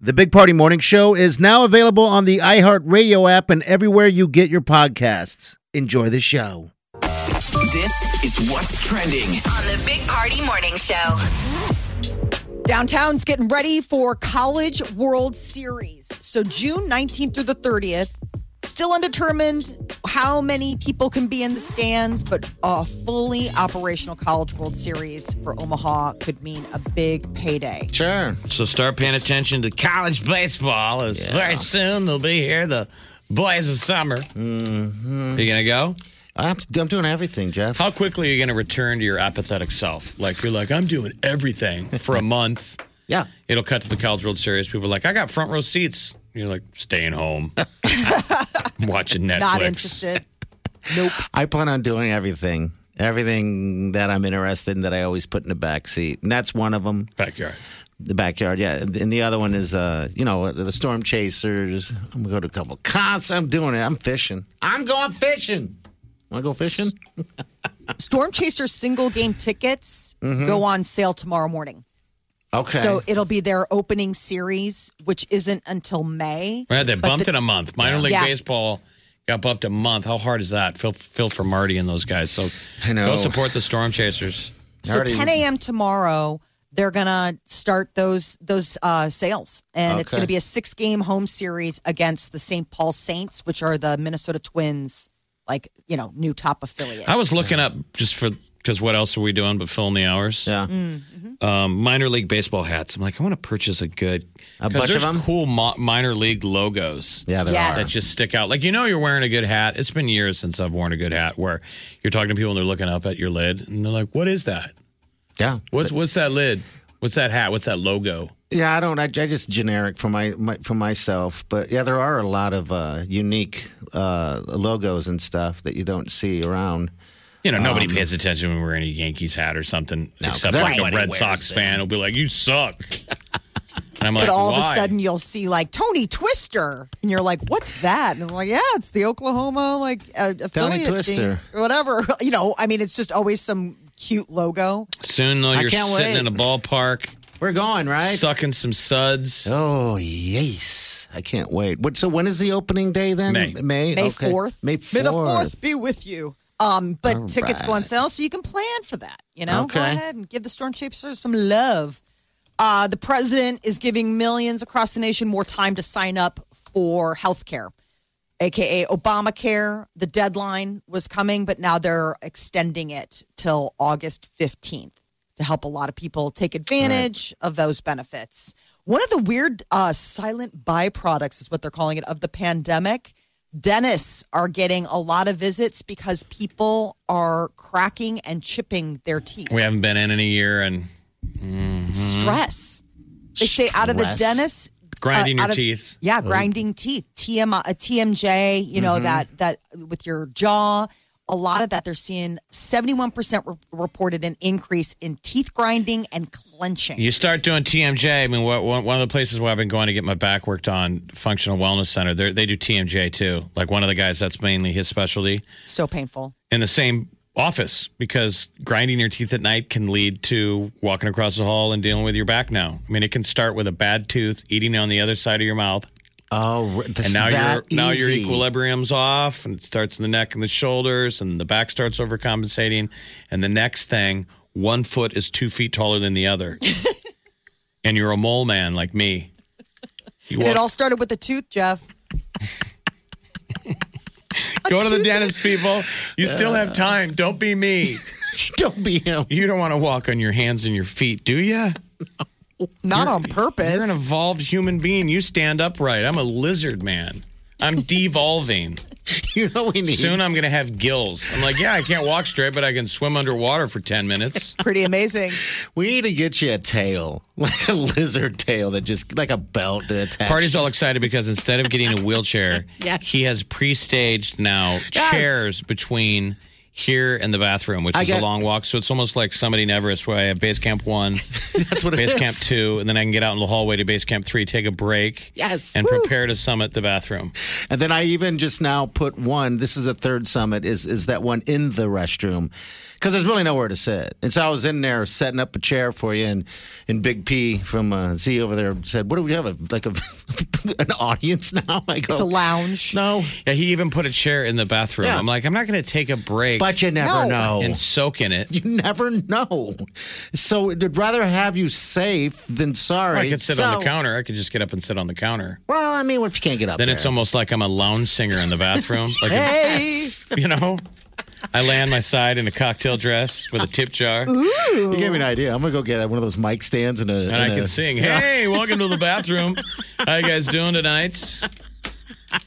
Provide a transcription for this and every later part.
The Big Party Morning Show is now available on the iHeartRadio app and everywhere you get your podcasts. Enjoy the show. This is what's trending. on the Big Party Morning Show. Downtown's getting ready for College World Series. So June 19th through the 30th. Still undetermined how many people can be in the stands, but a fully operational College World Series for Omaha could mean a big payday. Sure. So start paying attention to college baseball. As very soon they'll be here. The boys of summer. Mm-hmm. You gonna go? I'm, I'm doing everything, Jeff. How quickly are you gonna return to your apathetic self? Like you're like, I'm doing everything for a month. Yeah. It'll cut to the College World Series. People are like, I got front row seats. You're like, staying home, watching Netflix. Not interested. Nope. I plan on doing everything. Everything that I'm interested in that I always put in the back seat. And that's one of them. Backyard. The backyard, yeah. And the other one is, uh, you know, the Storm Chasers. I'm going to go to a couple concerts. I'm doing it. I'm fishing. I'm going fishing. Want to go fishing? Storm Chaser single game tickets go on sale tomorrow morning. Okay. So it'll be their opening series, which isn't until May. Right, they bumped the- it a month. Minor League Yeah. Baseball got bumped a month. How hard is that? Feel feel for Marty and those guys. So I know. go support the Storm Chasers. So Already- 10 a.m. tomorrow, they're gonna start those those uh, sales, and it's gonna be a six game home series against the St. Paul Saints, which are the Minnesota Twins, like you know, new top affiliate. I was looking up just for because what else are we doing but filling the hours? yeah. Um, minor league baseball hats. I'm like, I want to purchase a good. A 'cause bunch of there's them? cool mo- minor league logos. Yeah, there Yes. are. That just stick out. Like, you know, you're wearing a good hat. It's been years since I've worn a good hat where you're talking to people and they're looking up at your lid and they're like, what is that? Yeah. What's, what's that lid? What's that hat? What's that logo? Yeah, I don't. I, I just generic for my, my for myself. But yeah, there are a lot of uh, unique uh, logos and stuff that you don't see around. You know, nobody pays attention when we're wearing a Yankees hat or something, No, except 'cause like a Red Sox them. fan will be like, "You suck." And I'm like, but all Why? of a sudden, you'll see like Tony Twister, and you're like, "What's that?" And I'm like, "Yeah, it's the Oklahoma like uh, affiliate Twister. thing, or whatever." You know, I mean, it's just always some cute logo. soon though, you're sitting wait. in a ballpark, We're going right. sucking some suds. Oh yes, I can't wait. What? So when is the opening day then? May. May. May Okay. fourth. May May the fourth. fourth be with you. Um, but All tickets go on sale, so you can plan for that. You know, go ahead and give the Storm Chasers some love. Uh, the president is giving millions across the nation more time to sign up for health care, aka Obamacare. The deadline was coming, but now they're extending it till August 15th to help a lot of people take advantage of those benefits. One of the weird uh, silent byproducts is what they're calling it of the pandemic. Dentists are getting a lot of visits because people are cracking and chipping their teeth. We haven't been in in a year and Stress. They say out of the Stress. dentist grinding uh, your out of- teeth. Yeah, grinding teeth. TM, a TMJ, you know, that that with your jaw, a lot of that they're seeing 71% re- reported an increase in teeth grinding and clenching. You start doing TMJ. I mean, what, one one of the places where I've been going to get my back worked on, Functional Wellness Center, they do TMJ too. Like one of the guys, that's mainly his specialty. so painful. in the same office because grinding your teeth at night can lead to walking across the hall and dealing with your back now. I mean, it can start with a bad tooth, eating on the other side of your mouth, Oh, this, and now that your now your equilibrium's off, and it starts in the neck and the shoulders, and the back starts overcompensating, and the next thing, one foot is two feet taller than the other, and you're a mole man like me. You And it all started with the tooth, Jeff. go to the dentist, people. You still have uh. time. Don't be me. Don't be him. You don't want to walk on your hands and your feet, do you? Not on purpose. You're an evolved human being. You stand upright. I'm a lizard man. I'm devolving. You know we need. Soon I'm going to have gills. I'm like, yeah, I can't walk straight, but I can swim underwater for 10 minutes. Pretty amazing. We need to get you a tail, like a lizard tail that just like a belt to attach. Party's all excited because instead of getting a wheelchair, Yes. he has pre-staged now Yes. chairs between here in the bathroom, which I is get- a long walk. So it's almost like somebody in Everest where I have base camp one, That's what it base is. camp two, and then I can get out in the hallway to base camp three, take a break, Yes. and prepare to summit the bathroom. And then I even just now put one. This is the third summit. Is is that one in the restroom? Because there's really nowhere to sit. And so I was in there setting up a chair for you, and and Big P from uh, Z over there said, "What do we have? A, like a an audience now?" I go, It's a lounge. No, Yeah, he even put a chair in the bathroom. Yeah. I'm like, I'm not going to take a break but you never No. know. and soak in it. you never know. So I'd rather have you safe than sorry. I could sit on the counter. I could just get up and sit on the counter. Well, I mean, what if you can't get up Then there? it's almost like I'm a lounge singer in the bathroom. Like, Hey. you know, I lay on my side in a cocktail dress with a tip jar, You gave me an idea. I'm gonna go get one of those mic stands and a. and I can sing. Hey, welcome to the bathroom. How you guys doing tonight?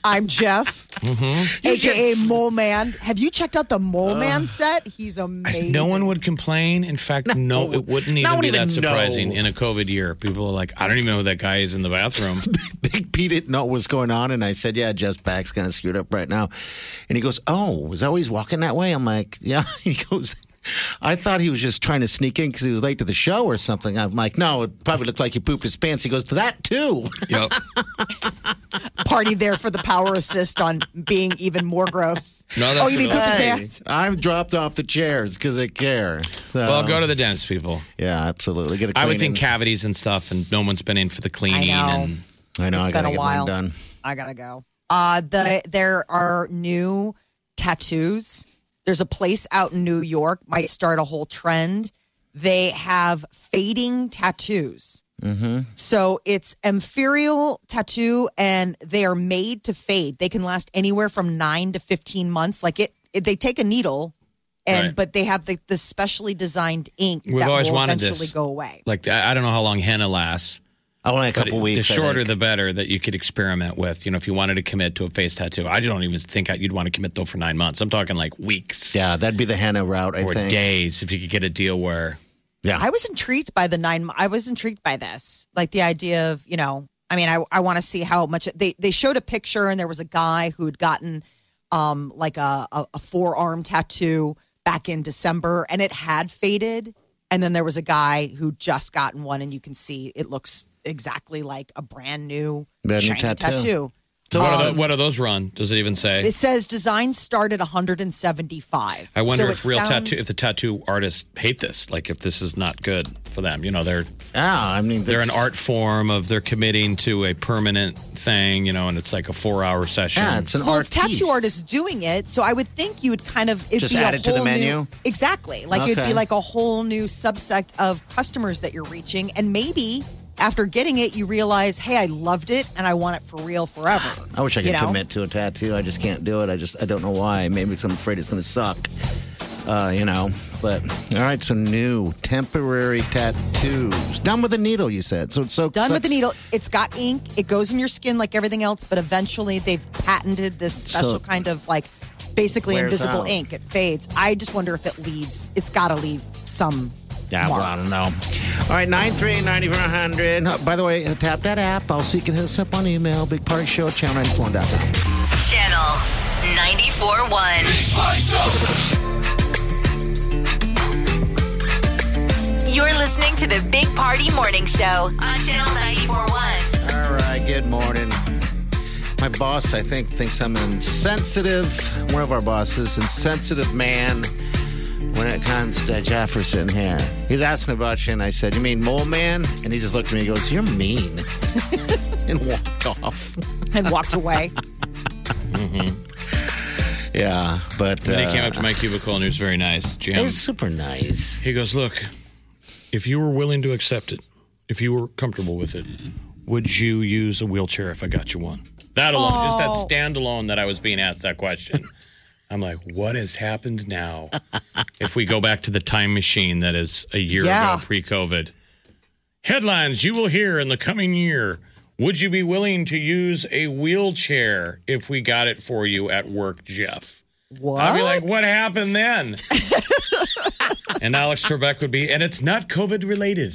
I'm Jeff, Mm-hmm. aka Mole Man. Have you checked out the Mole Man set? He's amazing. No one would complain. In fact, no, it wouldn't even No be even that surprising know. in a COVID year. People are like, I don't even know who that guy is in the bathroom. Big Pete didn't know what was going on, and I said, "Yeah, Jeff's back's kind of screwed up right now." And he goes, "Oh, is that why he's walking that way?" I'm like, "Yeah." He goes, "I thought he was just trying to sneak in because he was late to the show or something." I'm like, "No, it probably looked like he pooped his pants." He goes, to "That too." yep. party there for the power assist on being even more gross. No, that's oh, you mean what poop his Hey, pants? I've dropped off the chairs because I care. So, Well, go to the dentist, people. yeah, absolutely. Get a I would cleaning. think cavities and stuff, and no one's been in for the cleaning. I know. And I know. It's I gotta been a get mine while. done. I gotta go. Uh, the there are new tattoos. There's a place out in New York might start a whole trend. They have fading tattoos. Mm-hmm. So it's ethereal tattoo, and they are made to fade. They can last anywhere from nine to fifteen months. Like it, it they take a needle, and Right. but they have the, the specially designed ink We've that always will wanted eventually this. go away. like, I I don't know how long henna lasts. Only a couple it- weeks. the shorter, the better that you could experiment with. You know, if you wanted to commit to a face tattoo, I don't even think you'd want to commit though for nine months. I'm talking like weeks yeah, that'd be the henna route. I or think. days if you could get a deal where Yeah, I was intrigued by the nine. I was intrigued by this, like the idea of you know. I mean, I I want to see how much they they showed a picture, and there was a guy who had gotten um like a a, a forearm tattoo back in December, and it had faded. And then there was a guy who just gotten one, and you can see it looks exactly like a brand new, Brand new tattoo. tattoo. So what, are Um, the, what are those run? Does it even say? It says design start at 175. I wonder So if real sounds- tattoo, if the tattoo artists hate this, like if this is not good for them. You know, they're Ah, I mean, they're an art form of they're committing to a permanent thing. You know, and it's like a four hour session. Yeah, it's an Well, artiste. it's tattoo artists doing it, so I would think you would kind of it'd Just be add a it to the menu? New, exactly, like it'd be like a whole new subsect of customers that you're reaching, and maybe after getting it, you realize, hey, I loved it, and I want it for real forever. I wish I could you know? commit to a tattoo. I just can't do it. I just I don't know why. Maybe because I'm afraid it's going to suck. Uh, you know. But all right, so new temporary tattoos. Done with the needle, you said. So it's so Done with the needle. It's got ink. It goes in your skin like everything else, but eventually they've patented this special So- kind of like basically invisible out. ink. It fades. I just wonder if it leaves. It's got to leave some. Yeah, well. I don't know. All right, 938 Uh, By the way, uh, tap that app. Also, you can hit us up on email. Big Party Show at channel94.com. Channel 94.1. You're listening to the Big Party Morning Show on Channel 94.1. All right, good morning. My boss, I think, thinks I'm insensitive, one of our bosses, insensitive man when it comes to Jefferson here. He's asking about you, and I said, You mean mole man? And he just looked at me and goes, You're mean. and walked off. And walked away. Yeah, but And uh, he came up to my cubicle and he was very nice, Jim. he's super nice. He goes, Look, if you were willing to accept it, if you were comfortable with it, would you use a wheelchair if I got you one? That alone, just that Oh. standalone that I was being asked that question. I'm like, what has happened now? if we go back to the time machine that is a year Yeah. ago pre COVID. Headlines you will hear in the coming year Would you be willing to use a wheelchair if we got it for you at work, Jeff? What? I'd be like, what happened then? and Alex Trebek would be, and it's not COVID related.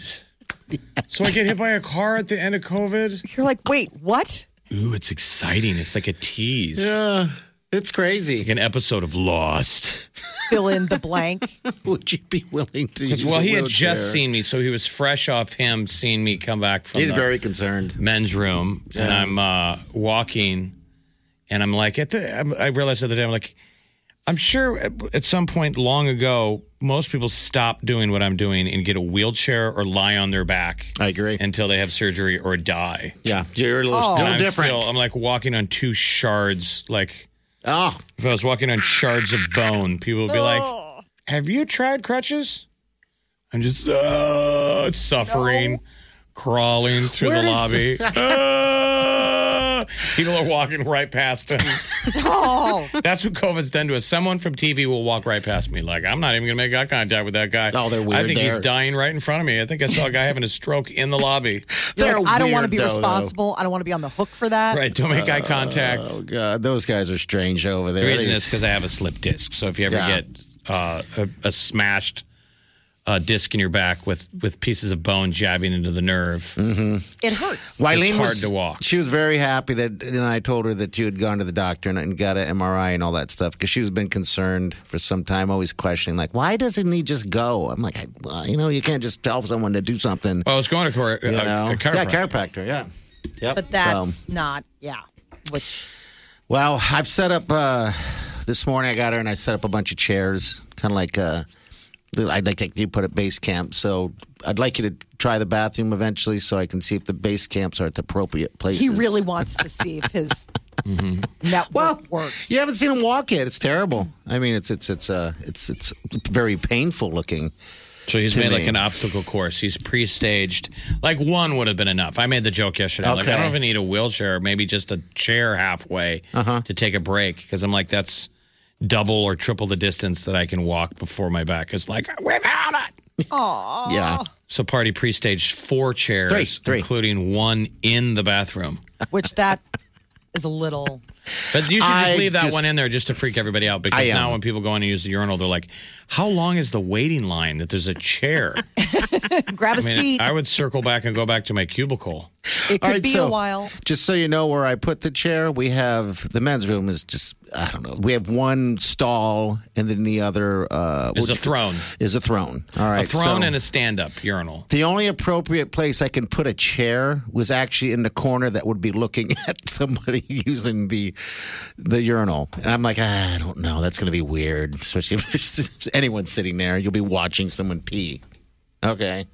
So I get hit by a car at the end of COVID. You're like, wait, what? Ooh, it's exciting. It's like a tease. Yeah, it's crazy. Like an episode of Lost. Fill in the blank. Would you be willing to use well, a he had just seen me, so he was fresh off him seeing me come back from He's the very concerned. men's room, and I'm uh, walking, and I'm like, at the, I'm- I realized the other day, I'm like, I'm sure at, at some point long ago, most people stop doing what I'm doing and get a wheelchair or lie on their back I agree. until they have surgery or die. yeah, you're a little, Oh. little I'm different. still, I'm like walking on two shards. Like oh, if I was walking on shards of bone, people would be like, "Have you tried crutches?" I'm just uh, suffering, crawling through Where the lobby. Ah! people are walking right past him. Oh, That's what COVID's done to us. Someone from TV will walk right past me. Like I'm not even gonna make eye contact with that guy. Oh, they're weird. I weird think he's dying right in front of me. I think I saw a guy having a stroke in the lobby. You're They're like, I don't want to be though, responsible. I don't want to be on the hook for that. Right? Don't make eye contact. oh god, those guys are strange over there. The reason is because I have a slip disc. So if you ever Yeah. get uh, a, a smashed uh, disc in your back with with pieces of bone jabbing into the nerve, It hurts. Wileen It's hard was, to walk. She was very happy that, and I told her that you had gone to the doctor and, and got an MRI and all that stuff because she's been concerned for some time, always questioning, like, why doesn't he just go? I'm like, I, well, you know, you can't just tell someone to do something. well, I was going to cor- You uh, know? a chiropractor. Yeah, chiropractor, yeah. Yep. But that's not, yeah. Which, Well, I've set up uh, this morning. I got her and I set up a bunch of chairs, kind of like uh, I'd like you put at base camp. So I'd like you to try the bathroom eventually, so I can see if the base camps are at the appropriate places. he really wants to see if his network Well, works. You haven't seen him walk yet. It's terrible. I mean, it's it's it's uh it's it's very painful looking. So he's made me. like an obstacle course. He's pre-staged. Like one would have been enough. I made the joke yesterday. Like I don't even need a wheelchair. Maybe just a chair halfway Uh-huh. to take a break because I'm like that's double or triple the distance that I can walk before my back is like without it. Aww. Yeah. So party pre-staged four chairs, Three, three. including one in the bathroom. Which that is a little. But you should just I leave that just- one in there just to freak everybody out because am. now when people go in and use the urinal, they're like, "How long is the waiting line that there's a chair?" Grab a I mean, seat. I would circle back and go back to my cubicle. it could All right, be so- a while. Just so you know where I put the chair, we have the men's room is just I don't know. We have one stall and then the other uh Is a throne, Is a throne. All right. a throne, so- and a stand-up urinal. the only appropriate place I can put a chair was actually in the corner that would be looking at somebody using the the urinal. And I'm like, ah, I don't know. That's going to be weird, especially if there's anyone sitting there. You'll be watching someone pee. Okay.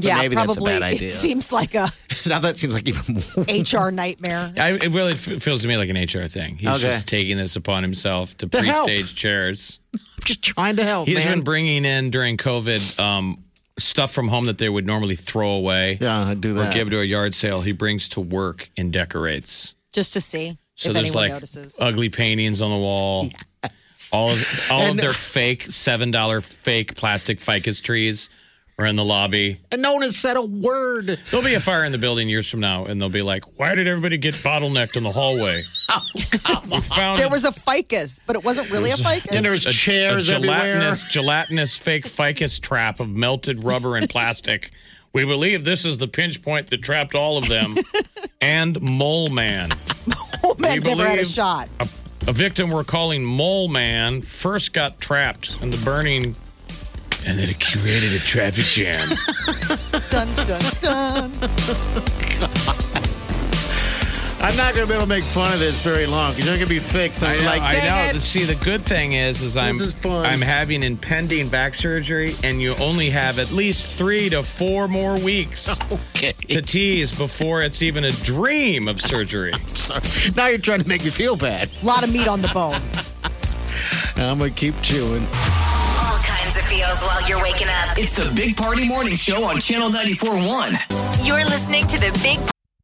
So yeah, maybe that's a probably. bad idea. It seems like a Now that seems like even more. HR nightmare. I, it really f- feels to me like an HR thing. He's Okay. just taking this upon himself to To pre-stage chairs. I'm just trying to help. He's man. been bringing in during COVID um, stuff from home that they would normally throw away Yeah, I do or give to a yard sale. He brings to work and decorates. Just to see So if there's anyone like notices. ugly paintings on the wall. All of all of their fake seven dollar fake plastic ficus trees are in the lobby. and no one has said a word. There'll be a fire in the building years from now, and they'll be like, "Why did everybody get bottlenecked in the hallway?" Oh, we found there was a ficus, but it wasn't really a ficus. And there was a, chairs a everywhere. gelatinous, gelatinous fake ficus trap of melted rubber and plastic. We believe this is the pinch point that trapped all of them. and Mole Man, oh, man, never had a shot. a, a victim we're calling Mole Man, first got trapped in the burning, and then it created a traffic jam. Dun dun dun. I'm not going to be able to make fun of this very long because you're not going to be fixed. I I'm know. like, I know. it." See, the good thing is, is I'm is. I'm having impending back surgery, and you only have at least three to four more weeks Okay. to tease before it's even a dream of surgery. Sorry. Now you're trying to make me feel bad. A lot of meat on the bone. I'm going to keep chewing. All kinds of feels while you're waking up. It's the Big Party Morning Show on Channel 94.1. You're listening to the Big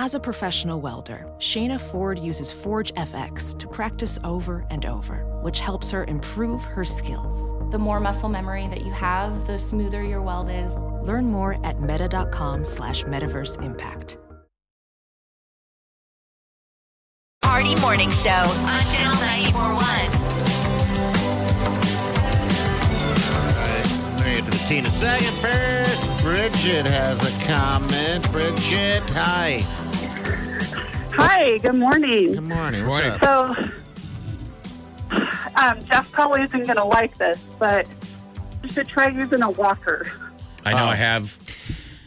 As a professional welder, Shayna Ford uses Forge FX to practice over and over, which helps her improve her skills. The more muscle memory that you have, the smoother your weld is. Learn more at meta.com slash metaverse impact. Party Morning Show on Channel 941. All right, we get to the Tina second first. Bridget has a comment. Bridget, hi. Hi, good morning. Good morning. What's Morning. up? So, um, Jeff probably isn't going to like this, but you should try using a walker. I know Oh. I have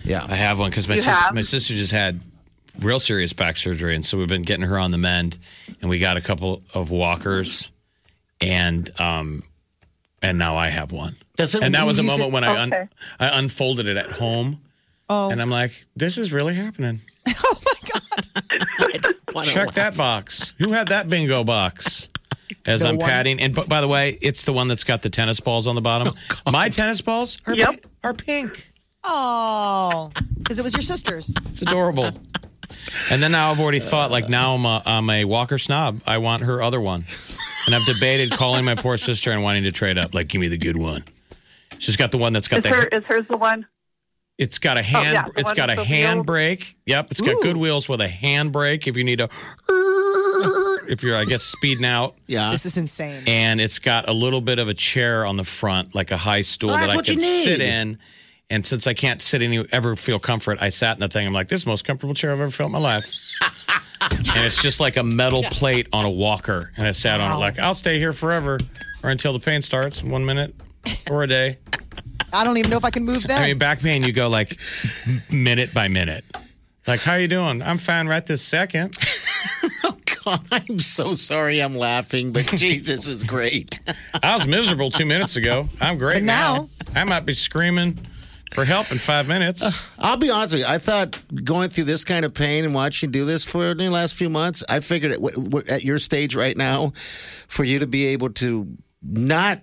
Yeah. I have one because my You sis- have? my sister just had real serious back surgery, and so we've been getting her on the mend, and we got a couple of walkers, and um, and now I have one, Does it and that was a use moment it- when I un- Okay. I unfolded it at home, Oh, and I'm like, this is really happening. oh my God. Why don't- Check that box. Who had that bingo box? As The I'm one- patting, and b- by the way, it's the one that's got the tennis balls on the bottom. My tennis balls are, Yep. pi- are pink. Oh, because it was your sister's. It's adorable. and then now I've already thought, like, now I'm a, I'm a Walker snob. I want her other one. And I've debated calling my poor sister and wanting to trade up. Like, give me the good one. She's got the one that's got Is, the. her, is hers the one? It's got a hand. yeah, the it's one got a with the hand wheels? brake. Yep, it's got good wheels with a handbrake. If you need a, if you're, I guess, speeding out, Yeah. This is insane. and it's got a little bit of a chair on the front, like a high stool Oh, that I can sit in. And since I can't sit any ever feel comfort, I sat in the thing. I'm like, this is the most comfortable chair I've ever felt in my life. and it's just like a metal plate on a walker, and I sat on it like I'll stay here forever, or until the pain starts, one minute or a day. I don't even know if I can move that. I mean, back pain, you go like minute by minute. Like, how are you doing? I'm fine right this second. Oh, God, I'm so sorry I'm laughing, but Jesus is great. I was miserable two minutes ago. I'm great But now- I might be screaming for help in five minutes. I'll be honest with you. I thought going through this kind of pain and watching you do this for the last few months, I figured it, w- w- at your stage right now, for you to be able to not.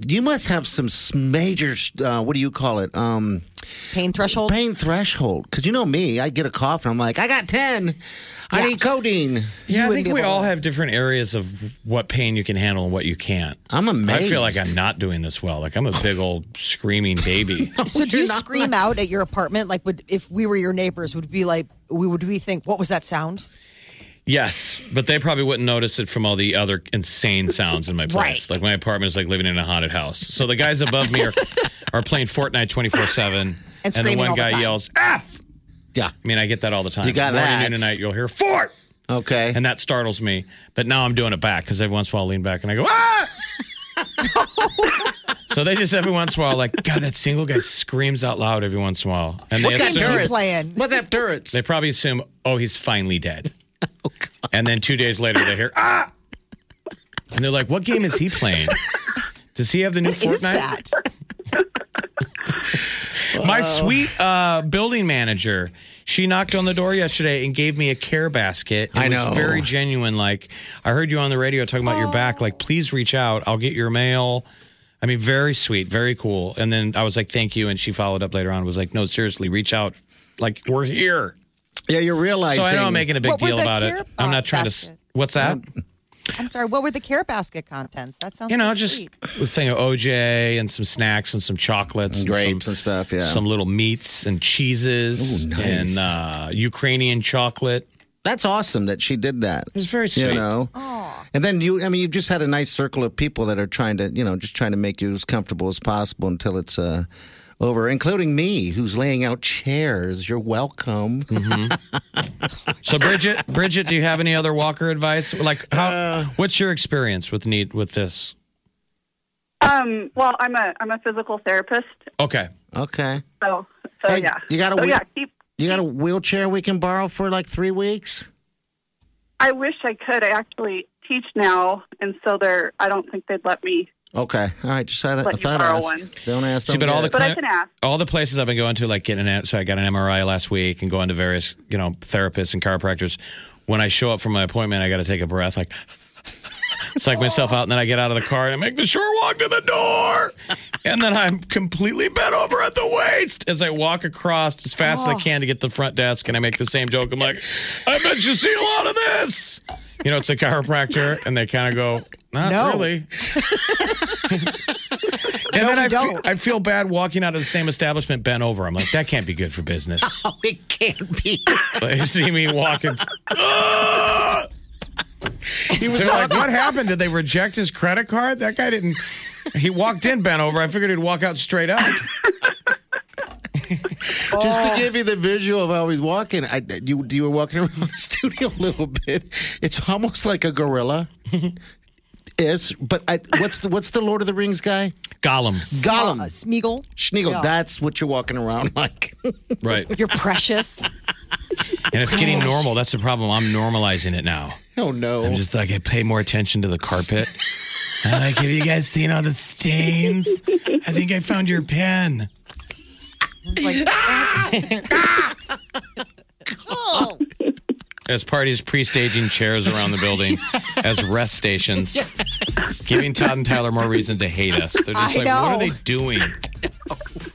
You must have some s- major, uh, what do you call it? Um, Pain threshold. pain threshold. Because you know me, I get a cough and I'm like, I got 10. I Yeah. need codeine. Yeah, I think we all to- have different areas of what pain you can handle and what you can't. I'm amazed. I feel like I'm not doing this well. Like I'm a big old screaming baby. So do you You're not scream out at your apartment? Like, would if we were your neighbors, would be like, we would we think, what was that sound? Yes, but they probably wouldn't notice it from all the other insane sounds in my place. Like my apartment is like living in a haunted house. So the guys above me are are playing Fortnite 24 seven, And the one all the guy yells F. Yeah. I mean, I get that all the time. You got Morning, that. noon, and night. You'll hear Fort. Okay. and that startles me. But now I'm doing it back because every once in a while I lean back and I go, ah! so they just every once in a while, like, God, that single guy screams out loud every once in a while. And What they game's he assume, playing? What's that Tourette's? they probably assume, oh, he's finally dead. And then two days later they hear, ah! And they're like, what game is he playing? Does he have the new What is Fortnite? that? My sweet uh, building manager, she knocked on the door yesterday and gave me a care basket. It I was know. very genuine. Like, I heard you on the radio talking about your back. Like, please reach out. I'll get your mail. I mean, very sweet, very cool. And then I was like, thank you. And she followed up later on was like, no, seriously, reach out. Like, we're here. Yeah, you're realizing. So I know I'm making a big What were deal the about it. I'm not trying to. basket? What's that? I'm sorry. What were the care basket contents? That sounds You know, so just sweet. a thing of OJ and some snacks and some chocolates And grapes some, and stuff, yeah. Some little meats and cheeses Ooh, nice. and uh, Ukrainian chocolate. That's awesome that she did that. It was very sweet. You know, and then you, I mean, you've just had a nice circle of people that are trying to, you know, just trying to make you as comfortable as possible until it's uh, over, including me, who's laying out chairs. You're welcome. So Bridget, Bridget, do you have any other Walker advice? Like, how? what's your experience with need with this? Um, well, I'm a I'm a physical therapist, Okay, Okay, so so Hey, yeah. you gotta so wait- yeah. Keep. you got a wheelchair we can borrow for like three weeks? I wish I could. I actually teach now, and so they're. I don't think they'd let me. Okay, all right. Just had a, I Let thought borrow ask. one. Don't ask. See, Don't but all get the it. But I can ask. all the places I've been going to, like getting an, so I got an MRI last week and going to various, you know, therapists and chiropractors. when I show up for my appointment, I got to take a breath, like psych myself out, and then I get out of the car and I make the short walk to the door, and then I'm completely bent over at the waist as I walk across as fast as I oh. can to get to the front desk, and I make the same joke. I'm like, I bet you see a lot of this. You know, it's a chiropractor, and they kind of go, not No. really. and then I feel, I feel bad walking out of the same establishment bent over. I'm like, that can't be good for business. Oh, it can't be. They see me walking. He was They're like, what happened? Did they reject his credit card? That guy didn't. He walked in bent over. I figured he'd walk out straight up. Just to give you the visual of how he's walking, I, you you were walking around the studio a little bit. It's almost like a gorilla. Is but I, what's the what's the Lord of the Rings guy? Gollum. Gollum. Uh, Smeagol. Schneegel. Yeah. That's what you're walking around like. Right. You're precious. And it's getting normal. That's the problem. I'm normalizing it now. Oh no! I'm just like, I pay more attention to the carpet. I'm like, have you guys seen all the stains? I think I found your pen. It's like, oh. As parties pre-staging chairs around the building as rest stations, giving Todd and Tyler more reason to hate us. They're just I like, what are they doing?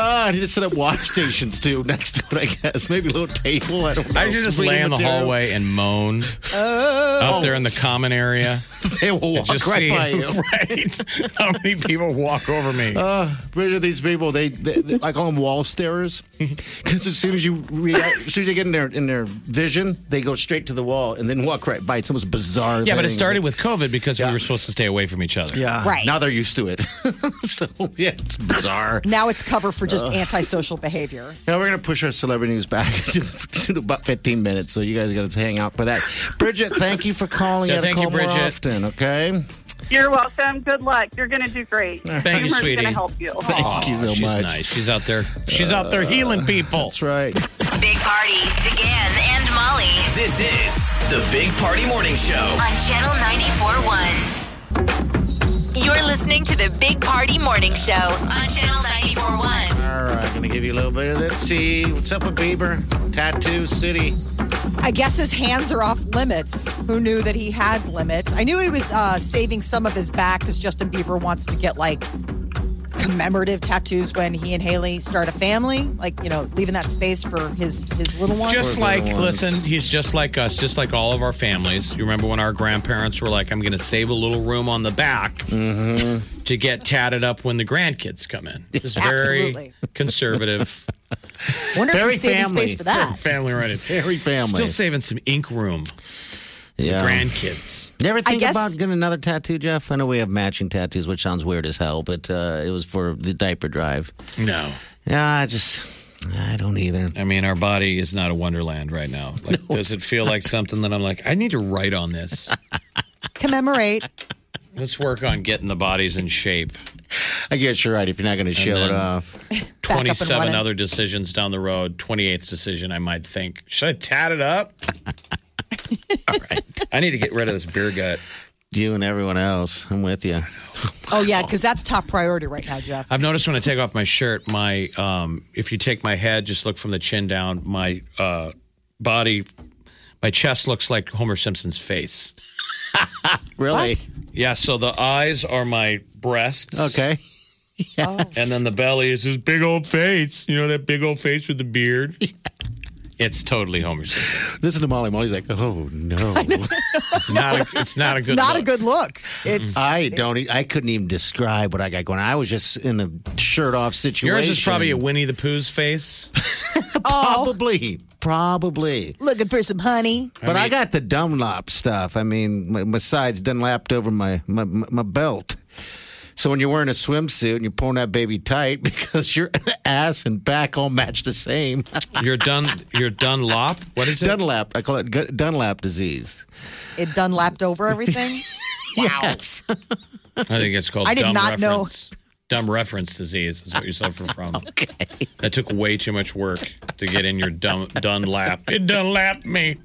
Oh, I need to set up water stations too next to it. I guess maybe a little table. I don't know. I should just lay in the Material. hallway and moan up there in the common area. They will walk Just right see by you. right how many people walk over me. Uh, Bridge of these people, they, they, they I call them wall starers, because as soon as you react, as soon as they get in their in their vision, they go straight to the wall and then walk right by. It's almost bizarre. yeah, but it thing. started with COVID because Yeah. we were supposed to stay away from each other. Yeah, Right. Now they're used to it, so yeah, it's bizarre. Now it's cover for just uh-huh. antisocial behavior. Now we're gonna push our celebrity news back to, to about 15 minutes, so you guys got to hang out for that. Bridget, thank you for calling. Yeah, you gotta thank call you, more Bridget. often, okay? You're welcome. Good luck. You're going to do great. Thank you, Humor's sweetie. going to help you. Thank you so she's much. nice. She's out there. Uh, she's out there healing people. That's right. Big Party, DeGan and Molly This is the Big Party Morning Show. on Channel 94.1. You're listening to the Big Party Morning Show on Channel 94.1. All right, gonna give you a little bit of that. See what's up with Bieber? Tattoo City. I guess his hands are off limits. Who knew that he had limits? I knew he was uh, saving some of his back because Justin Bieber wants to get like commemorative tattoos when he and Hailey start a family, like you know, leaving that space for his his little one. Just like, listen, he's just like us, just like all of our families. You remember when our grandparents were like, I'm going to save a little room on the back Mm-hmm. to get tatted up when the grandkids come in. Just very Absolutely. conservative Wonder if Very he's saving family. space for that. family running. Very family. Still saving some ink room. Yeah. Grandkids. You ever think guess- about getting another tattoo, Jeff? I know we have matching tattoos, which sounds weird as hell, but uh, it was for the diaper drive. No. Yeah, I just, I don't either. I mean, our body is not a wonderland right now. Like, does it feel like something that I'm like, I need to write on this? Commemorate. Let's work on getting the bodies in shape. I guess you're right if you're not going to show it off. Back up and 27 running. other decisions down the road, 28th decision, I might think, should I tat it up? All right. I need to get rid of this beer gut. You and everyone else. I'm with you. Oh yeah, because that's top priority right now, Jeff. I've noticed when I take off my shirt, my um, if you take my head, just look from the chin down, my uh, body, my chest looks like Homer Simpson's face. Really? What? Yeah, so the eyes are my breasts. Okay. And then the belly is his big old face. You know that big old face with the beard? It's totally Homer Simpson. Listen to Molly. Molly's like, oh no. It's not a, it's not a It's good not a good look. It's I don't. e- I couldn't even describe what I got going. on. I was just in a shirt off situation. Yours is probably a Winnie the Pooh's face. probably, probably. looking for some honey. But I, mean- got the Dunlop stuff. I mean, my, my sides Dunlapped over my, my my belt. So when you're wearing a swimsuit and you're pulling that baby tight because your ass and back all match the same. You're done. You're Dunlop. What is it? Dunlap. I call it Dunlap disease. It done lapped over everything. Yes. I think it's called. I did dumb not know. reference. Dumb reference disease is what you suffer from. okay. That took way too much work to get in your dumb Dunlap. It Dunlap me.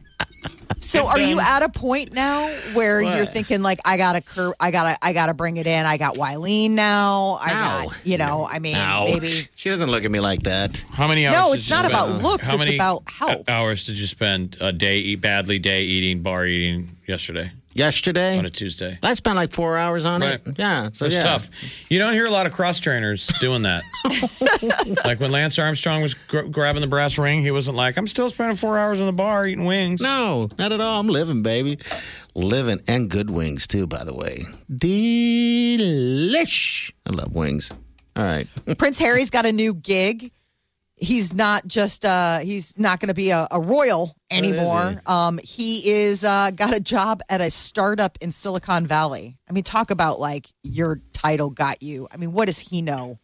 So are you um, at a point now where you're thinking like I gotta cur- I gotta I gotta bring it in. I got Wileen now. I No. got you know, I mean No. maybe She doesn't look at me like that. How many hours? No, did it's you not spend- about looks, How it's many about health. Hours did you spend a day eat badly day eating bar eating yesterday Yesterday, on a Tuesday? I spent like four hours on Right. it. Yeah, so It's yeah. tough. You don't hear a lot of cross trainers doing that. like when Lance Armstrong was gr- grabbing the brass ring, he wasn't like, "I'm still spending four hours in the bar eating wings." No, not at all. I'm living, baby. Living and good wings too, by the way. Delish. I love wings. All right. Prince Harry's got a new gig. He's not just uh he's not going to be a, a royal anymore. um he is uh got a job at a startup in Silicon Valley. I mean talk about like your title got you. I mean what does he know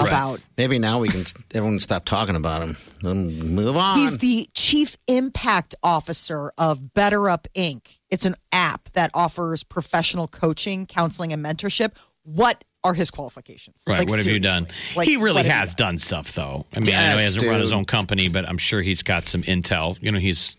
Right. about Maybe now we can everyone stop talking about him. Then move on. He's the chief impact officer of BetterUp Inc. It's an app that offers professional coaching, counseling, and mentorship. What are his qualifications? Right. Like, what have you done? Like, he really has you done stuff, though. I mean, I know he hasn't run his own company, but I'm sure he's got some intel. You know, he's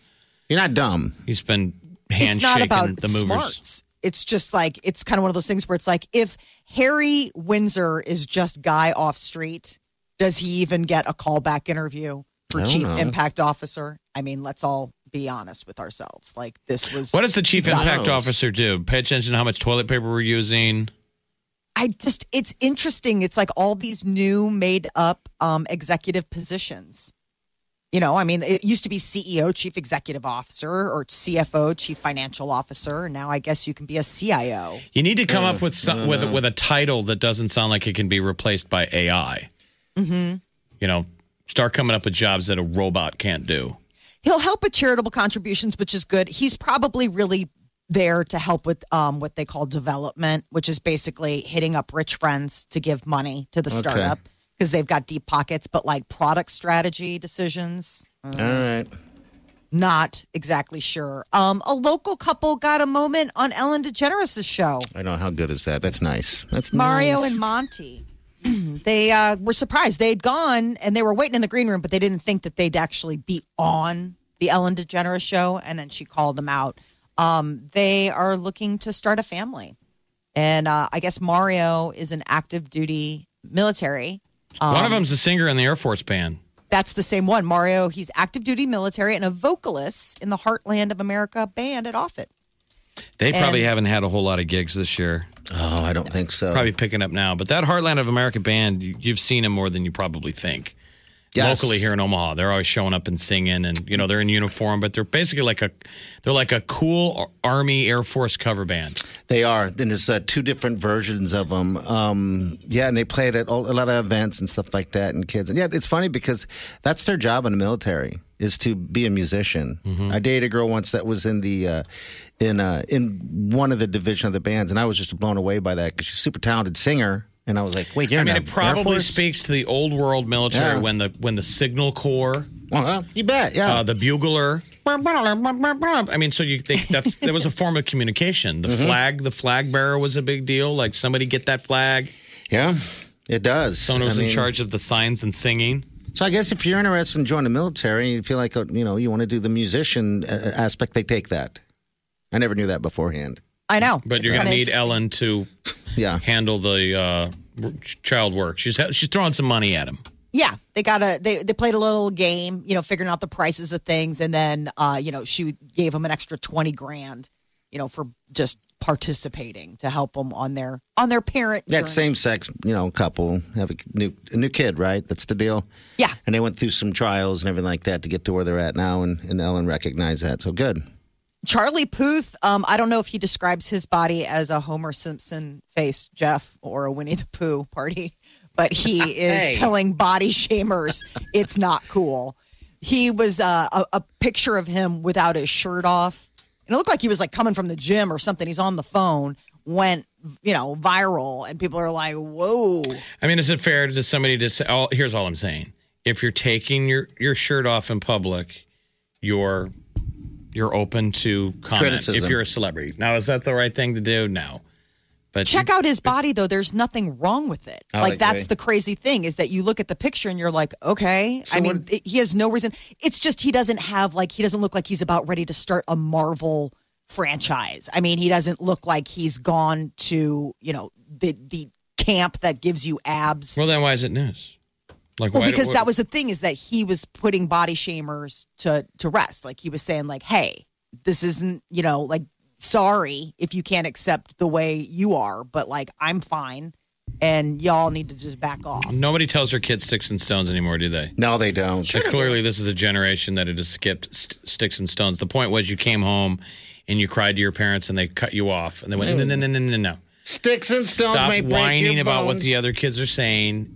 You're not dumb. he's been It's not about the movers. smarts. It's just like it's kind of one of those things where it's like if Harry Windsor is just guy off street, does he even get a callback interview for chief know. impact officer? I mean, let's all be honest with ourselves. Like this was What does the chief impact knows. officer do? Pay attention to how much toilet paper we're using. I just it's interesting. It's like all these new made up um, executive positions. You know, I mean, it used to be CEO, chief executive officer, or CFO, chief financial officer. Now I guess you can be a CIO. You need to come up with some with with a title that doesn't sound like it can be replaced by AI. Mm-hmm. You know, start coming up with jobs that a robot can't do. He'll help with charitable contributions, which is good. He's probably really there to help with um, what they call development, which is basically hitting up rich friends to give money to the Okay. startup because they've got deep pockets. But like product strategy decisions, All right. not exactly sure. Um, a local couple got a moment on Ellen DeGeneres' show. I know how good is that. That's nice. That's Mario nice. and Monty. they uh, were surprised. They had gone and they were waiting in the green room, but they didn't think that they'd actually be on the Ellen DeGeneres show. And then she called them out. Um, they are looking to start a family. And uh, I guess Mario is an active duty military. One Um, of them's a singer in the Air Force band. That's the same one. Mario, he's active duty military and a vocalist in the Heartland of America band at Offutt. They probably and- haven't had a whole lot of gigs this year. Oh, I don't think so. Probably picking up now. But that Heartland of America band, you, you've seen them more than you probably think. Yes. Locally here in Omaha, they're always showing up and singing, and you know they're in uniform, but they're basically like a they're like a cool Army Air Force cover band. They are, and there's uh, two different versions of them. Um, yeah, and they play it at all, a lot of events and stuff like that, and kids. And yeah, it's funny because that's their job in the military is to be a musician. I dated a girl once that was in the uh, in uh, in one of the division of the bands, and I was just blown away by that because she's a super talented singer. And I was like, wait, you're I mean, it probably speaks to the old world military Yeah. when the when the Signal Corps, Well, you bet, yeah. uh, the bugler. I mean, so you think that's that was a form of communication. Mm-hmm. The flag, the flag bearer was a big deal. Like somebody get that flag. yeah, it does. Someone was I in mean, charge of the signs and singing. So I guess if you're interested in joining the military, you feel like uh, you know you want to do the musician uh, aspect, they take that. I never knew that beforehand. I know. But you're going to need. Ellen to Yeah, handle the uh, child work. She's she's throwing some money at him. Yeah, they got a they they played a little game, you know, figuring out the prices of things, and then uh, you know she gave them an extra twenty grand, you know, for just participating to help them on their on their parent. that journey. same sex you know couple have a new a new kid, right? That's the deal. Yeah, And they went through some trials and everything like that to get to where they're at now, and, and Ellen recognized that. So good. Charlie Puth. Um, I don't know if he describes his body as a Homer Simpson face, Jeff, or a Winnie the Pooh party, but he is Hey. telling body shamers it's not cool. He was uh, a, a picture of him without his shirt off, and it looked like he was like coming from the gym or something. He's on the phone, went you know viral, and people are like, "Whoa!" I mean, is it fair to somebody to say? Oh, here's all I'm saying: if you're taking your your shirt off in public, you're you're open to comment. Criticism. If you're a celebrity, now is that the right thing to do? No, But Check out his body though. There's nothing wrong with it. I like agree. that's the crazy thing is that you look at the picture and you're like, okay. I mean, it- he has no reason. It's just he doesn't have like he doesn't look like he's about ready to start a Marvel franchise. I mean, he doesn't look like he's gone to you know the the camp that gives you abs. Well, then why is it news? Like, Well, why because what- that was the thing is that he was putting body shamers to to rest. Like he was saying, like, hey, this isn't you know like sorry if you can't accept the way you are, but like I'm fine, and y'all need to just back off. Nobody tells their kids sticks and stones anymore, do they? No, they don't. Like, clearly, this is a generation that it has skipped st- sticks and stones. The point was you came home and you cried to your parents and they cut you off and they went, no, no, no, no, no, no. Sticks and stones Stop may break whining your about what the other kids are saying.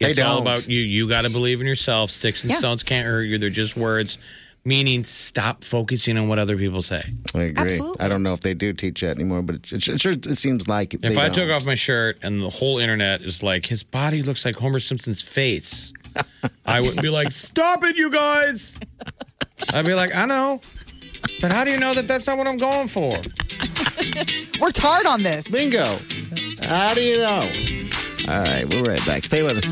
They It's all don't. about you. You got to believe in yourself. Sticks and Yeah. stones can't hurt you. They're just words. Meaning, stop focusing on what other people say. I agree. Absolutely. I don't know if they do teach that anymore, but it, it sure it seems like If they I don't. took off my shirt and the whole internet is like, his body looks like Homer Simpson's face, I wouldn't be like, stop it, you guys. I'd be like, I know. But how do you know that that's not what I'm going for? Worked hard on this. Bingo. How do you know? All right, we're right back. Stay with us.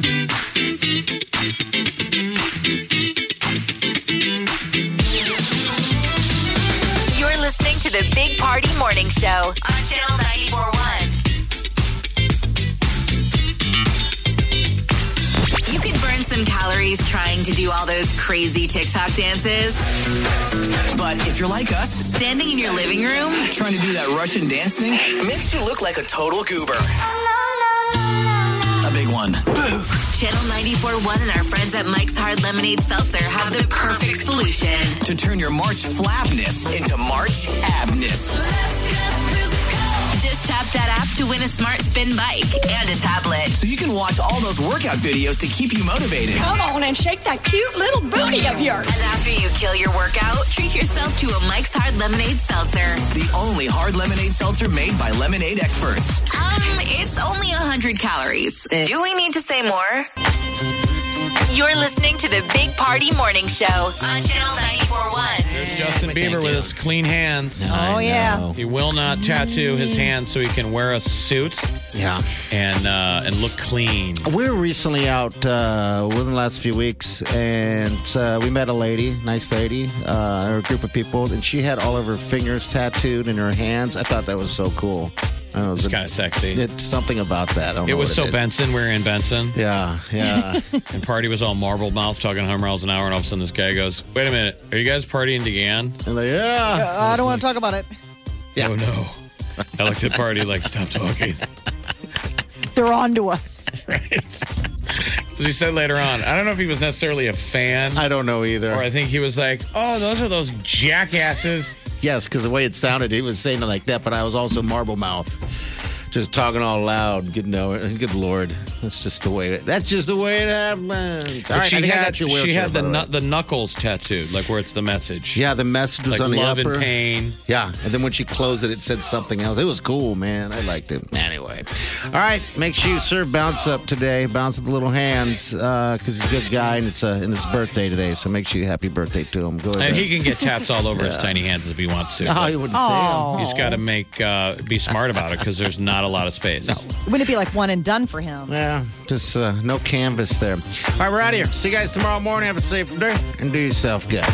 You're listening to the Big Party Morning Show on Channel 941. You could burn some calories trying to do all those crazy TikTok dances. But if you're like us, Standing in your living room, trying to do that Russian dance thing makes you look like a total goober. Big one. Channel 941 and our friends at Mike's Hard Lemonade Seltzer have the perfect solution. To turn your March flabness into March abness. Just tap that to win a smart spin bike and a tablet. So you can watch all those workout videos to keep you motivated. Come on and shake that cute little booty of yours. And after you kill your workout, treat yourself to a Mike's Hard Lemonade Seltzer. The only hard lemonade seltzer made by lemonade experts. Um, it's only 100 calories. Do we need to say more? You're listening to the Big Party Morning Show on Channel 941. There's Justin Bieber with his clean hands. Oh yeah. He will not tattoo his hands so he can wear a suit Yeah. and uh, and look clean. We were recently out uh, within the last few weeks, and uh, we met a lady, nice lady, uh, or a group of people, and she had all of her fingers tattooed and her hands. I thought that was so cool. I don't know, It's kind of sexy. it's something about that. I don't It know was so is. Benson. We were in Benson. Yeah, yeah. And party was all marble mouth, talking 100 miles an hour, and all of a sudden this guy goes, "Wait a minute, are you guys partying again?" and like, yeah. Uh, I don't want to talk about it. Oh, yeah. Oh no! I like the party. Like, stop talking. They're on to us. As he said later on, I don't know if he was necessarily a fan, I don't know either. or I think he was like, "Oh, those are those jackasses." Yes, because the way it sounded, he was saying it like that, but I was also marble mouth. Just talking all loud. Good no, good lord, that's just the way. It, that's just the way it happens. All But she I think I had got your she had by the nu- the knuckles tattooed, like where it's the message. Yeah, the message was like on the love upper. and pain. Yeah, and then when she closed it, it said something else. It was cool, man. I liked it. Anyway, all right. Make sure you serve Bounce up today. Bounce with the little hands because he's a good guy and it's uh, and his birthday today. So make sure you happy birthday to him. Go ahead. And he can get tats all over his tiny hands if he wants to. Oh, but he wouldn't Oh. He's got to make uh, be smart about it because there's not a lot of space. Wouldn't it be like one and done for him? say him. Yeah, just uh, no canvas there. All right, we're out of here. See you guys tomorrow morning. Have a safe day and do yourself good.